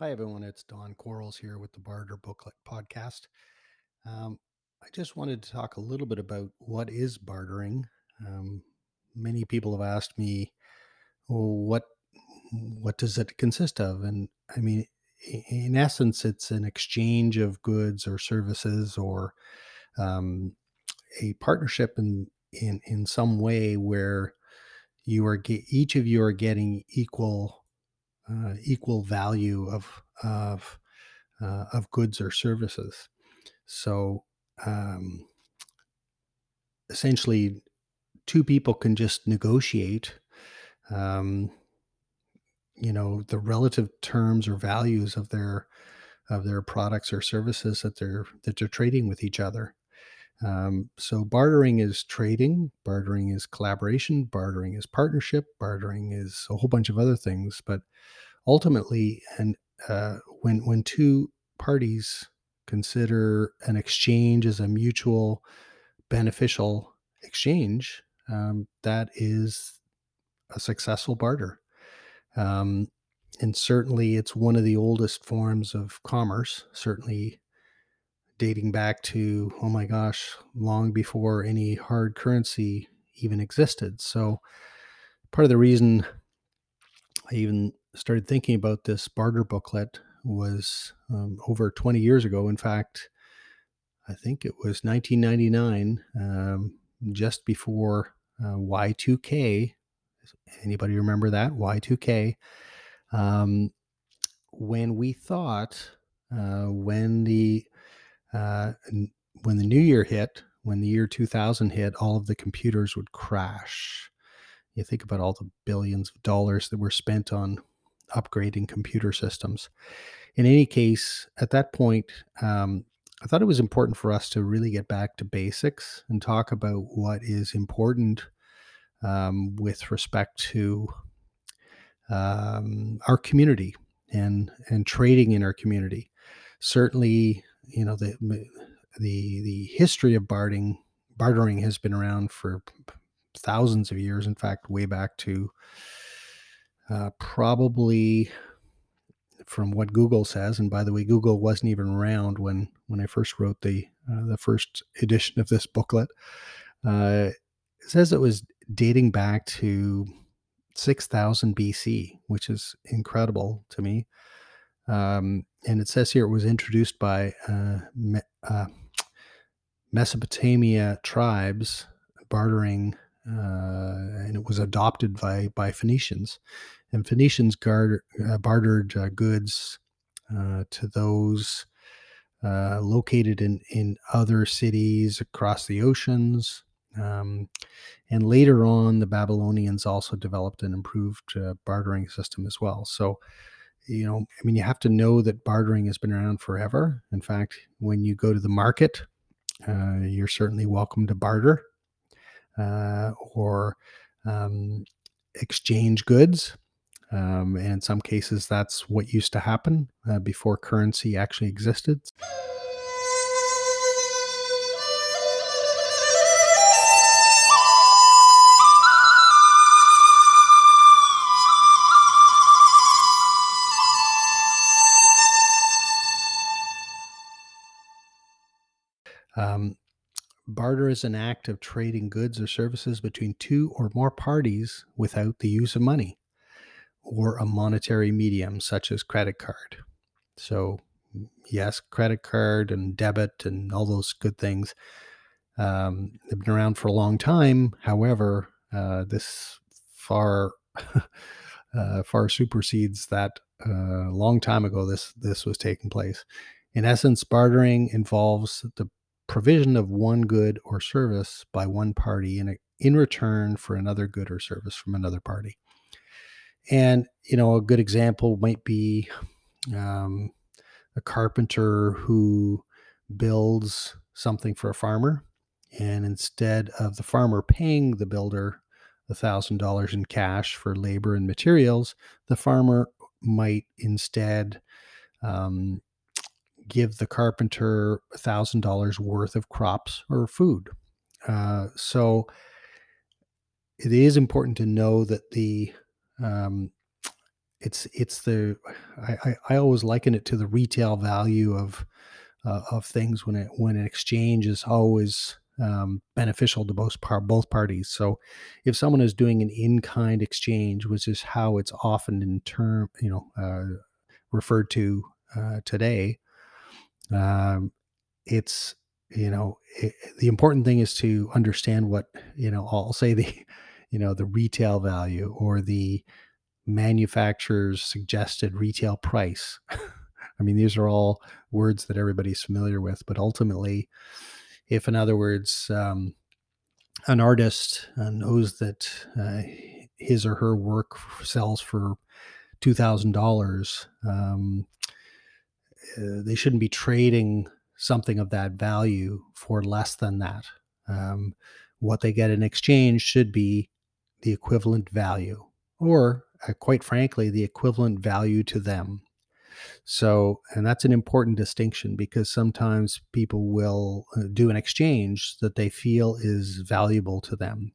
Hi, everyone. It's Don Quarles here with the Barter Booklet Podcast. Um, I just wanted to talk a little bit about what is bartering. Um, many people have asked me, well, what what does it consist of? And I mean, in essence, it's an exchange of goods or services or um, a partnership in in in some way where you are ge- each of you are getting equal uh, equal value of of uh, of goods or services. So um, essentially, two people can just negotiate, um, you know, the relative terms or values of their of their products or services that they're that they're trading with each other. Um, so bartering is trading, bartering is collaboration, bartering is partnership, bartering is a whole bunch of other things. But ultimately, and uh, when when two parties consider an exchange as a mutual beneficial exchange, um, that is a successful barter. Um, and certainly, it's one of the oldest forms of commerce. Certainly, dating back to oh my gosh, long before any hard currency even existed. So, part of the reason I even started thinking about this barter booklet was um, over 20 years ago. In fact, I think it was 1999, um, just before uh, Y2K. Anybody remember that? Y2K. Um, when we thought, uh, when the uh, when the new year hit, when the year 2000 hit, all of the computers would crash. You think about all the billions of dollars that were spent on upgrading computer systems. In any case, at that point, um, I thought it was important for us to really get back to basics and talk about what is important um, with respect to um, our community and and trading in our community. Certainly, you know the the the history of bartering bartering has been around for thousands of years. In fact, way back to uh, probably from what Google says, and by the way, Google wasn't even around when when I first wrote the uh, the first edition of this booklet. Uh, it says it was dating back to 6000 BC, which is incredible to me. Um, and it says here it was introduced by uh, Me- uh, Mesopotamia tribes bartering, uh, and it was adopted by by Phoenicians. And Phoenicians uh, bartered uh, goods uh, to those located in in other cities across the oceans. Um, and later on, the Babylonians also developed an improved bartering system as well. So you know, I mean, you have to know that bartering has been around forever. In fact, when you go to the market, uh, you're certainly welcome to barter uh, or um, exchange goods. Um, and in some cases, that's what used to happen uh, before currency actually existed. Is an act of trading goods or services between two or more parties without the use of money or a monetary medium such as credit card. So, yes, credit card and debit and all those good things um, have been around for a long time. However, uh, this far uh, far supersedes that. A uh, long time ago, this this was taking place. In essence, bartering involves the provision of one good or service by one party in, a, in return for another good or service from another party. And, you know, a good example might be um, a carpenter who builds something for a farmer. And instead of the farmer paying the builder $1,000 in cash for labor and materials, the farmer might instead um, give the carpenter a thousand dollars worth of crops or food. Uh, so it is important to know that the um, it's it's the I, I, I always liken it to the retail value of uh, of things when it when an exchange is always um, beneficial to both par- both parties. So, if someone is doing an in kind exchange, which is how it's often in term you know uh, referred to uh, today, um, it's you know it, the important thing is to understand what you know. I'll say the you know the retail value or the manufacturer's suggested retail price. I mean, these are all words that everybody's familiar with, but ultimately, if in other words, um, an artist uh, knows that uh, his or her work sells for two thousand um, dollars, uh, they shouldn't be trading something of that value for less than that. Um, what they get in exchange should be the equivalent value, or uh, quite frankly, the equivalent value to them. So, and that's an important distinction because sometimes people will uh, do an exchange that they feel is valuable to them.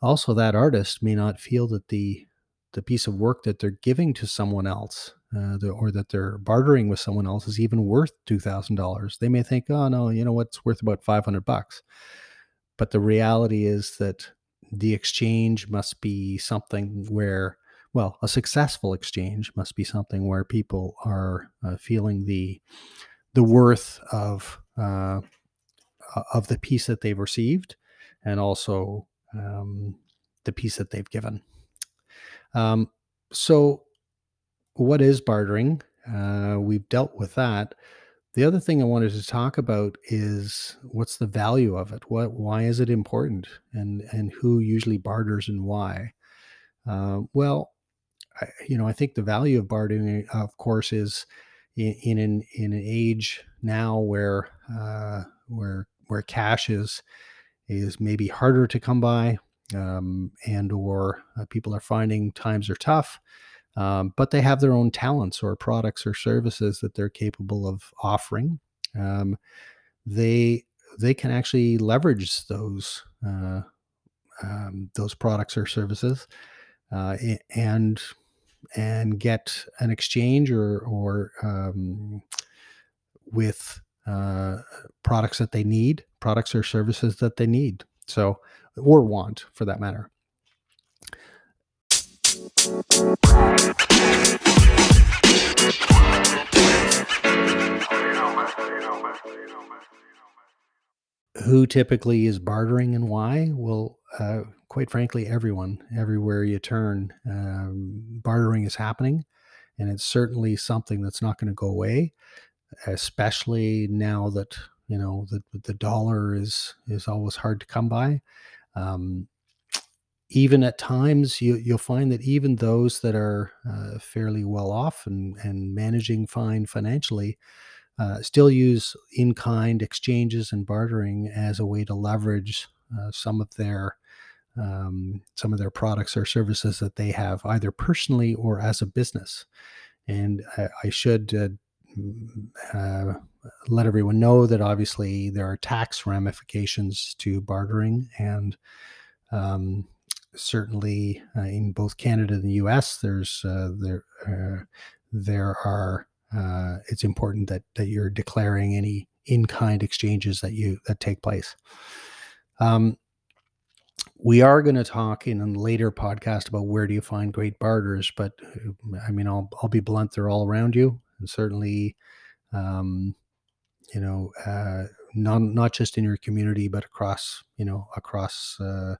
Also, that artist may not feel that the the piece of work that they're giving to someone else uh, or that they're bartering with someone else is even worth $2000 they may think oh no you know what's worth about 500 bucks but the reality is that the exchange must be something where well, a successful exchange must be something where people are uh, feeling the the worth of uh, of the piece that they've received, and also um, the piece that they've given. Um, so, what is bartering? Uh, we've dealt with that. The other thing I wanted to talk about is what's the value of it? What, why is it important, and and who usually barters and why? Uh, well, I, you know, I think the value of bartering, of course, is in, in an in an age now where uh, where where cash is is maybe harder to come by, um, and or uh, people are finding times are tough. Um, but they have their own talents or products or services that they're capable of offering. Um, they they can actually leverage those uh, um, those products or services uh, and and get an exchange or or um, with uh, products that they need, products or services that they need. So or want for that matter. Who typically is bartering and why? Well, uh, quite frankly, everyone, everywhere you turn, um, bartering is happening. And it's certainly something that's not going to go away, especially now that, you know, the, the dollar is, is always hard to come by. Um, even at times, you, you'll find that even those that are uh, fairly well off and, and managing fine financially uh, still use in kind exchanges and bartering as a way to leverage uh, some of their um, some of their products or services that they have either personally or as a business. And I, I should uh, mm, uh, let everyone know that obviously there are tax ramifications to bartering, and um, certainly uh, in both Canada and the U.S., there's uh, there uh, there are uh, it's important that that you're declaring any in-kind exchanges that you that take place. Um, we are going to talk in a later podcast about where do you find great barters, but uh, I mean, I'll I'll be blunt; they're all around you, and certainly, um, you know, uh, not not just in your community, but across you know across uh,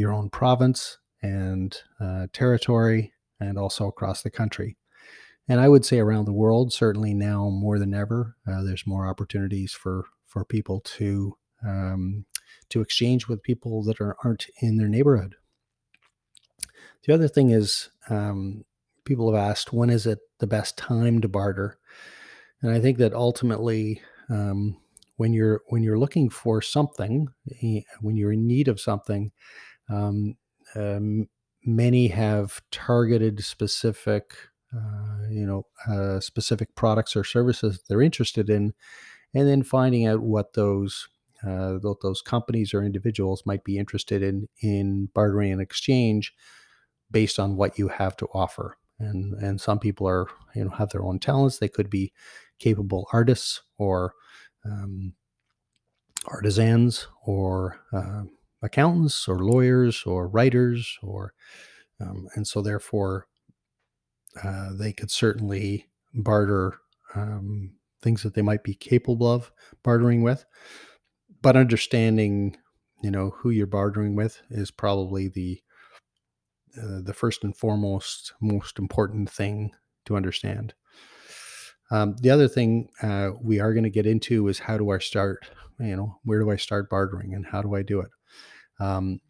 your own province and uh, territory, and also across the country. And I would say around the world, certainly now more than ever, uh, there's more opportunities for for people to um, to exchange with people that are, aren't in their neighborhood. The other thing is, um, people have asked, when is it the best time to barter? And I think that ultimately, um, when you're when you're looking for something, when you're in need of something, um, um, many have targeted specific, uh, you know, uh, specific products or services they're interested in, and then finding out what those uh, those companies or individuals might be interested in in bartering and exchange based on what you have to offer. and and some people are you know have their own talents they could be capable artists or um, artisans or uh, accountants or lawyers or writers or um, and so therefore uh, they could certainly barter um, things that they might be capable of bartering with but understanding you know who you're bartering with is probably the uh, the first and foremost most important thing to understand um, the other thing uh, we are going to get into is how do I start? You know, where do I start bartering and how do I do it? Um,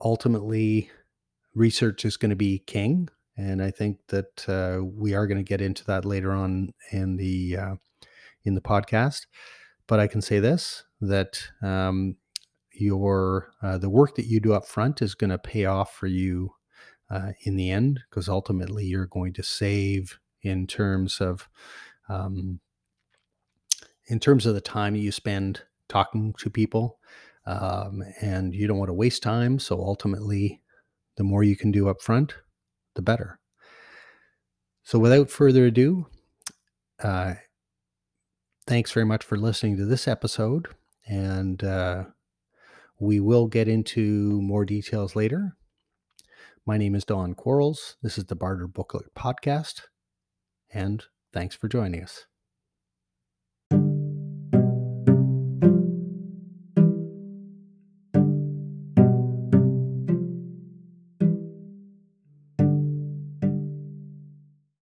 ultimately, research is going to be king, and I think that uh, we are going to get into that later on in the uh, in the podcast. But I can say this that um, your uh, the work that you do up front is going to pay off for you uh, in the end because ultimately you're going to save in terms of um, in terms of the time you spend talking to people um, and you don't want to waste time so ultimately the more you can do up front the better. So without further ado uh, thanks very much for listening to this episode and uh, we will get into more details later. My name is don quarles. This is the barter booklet podcast and thanks for joining us.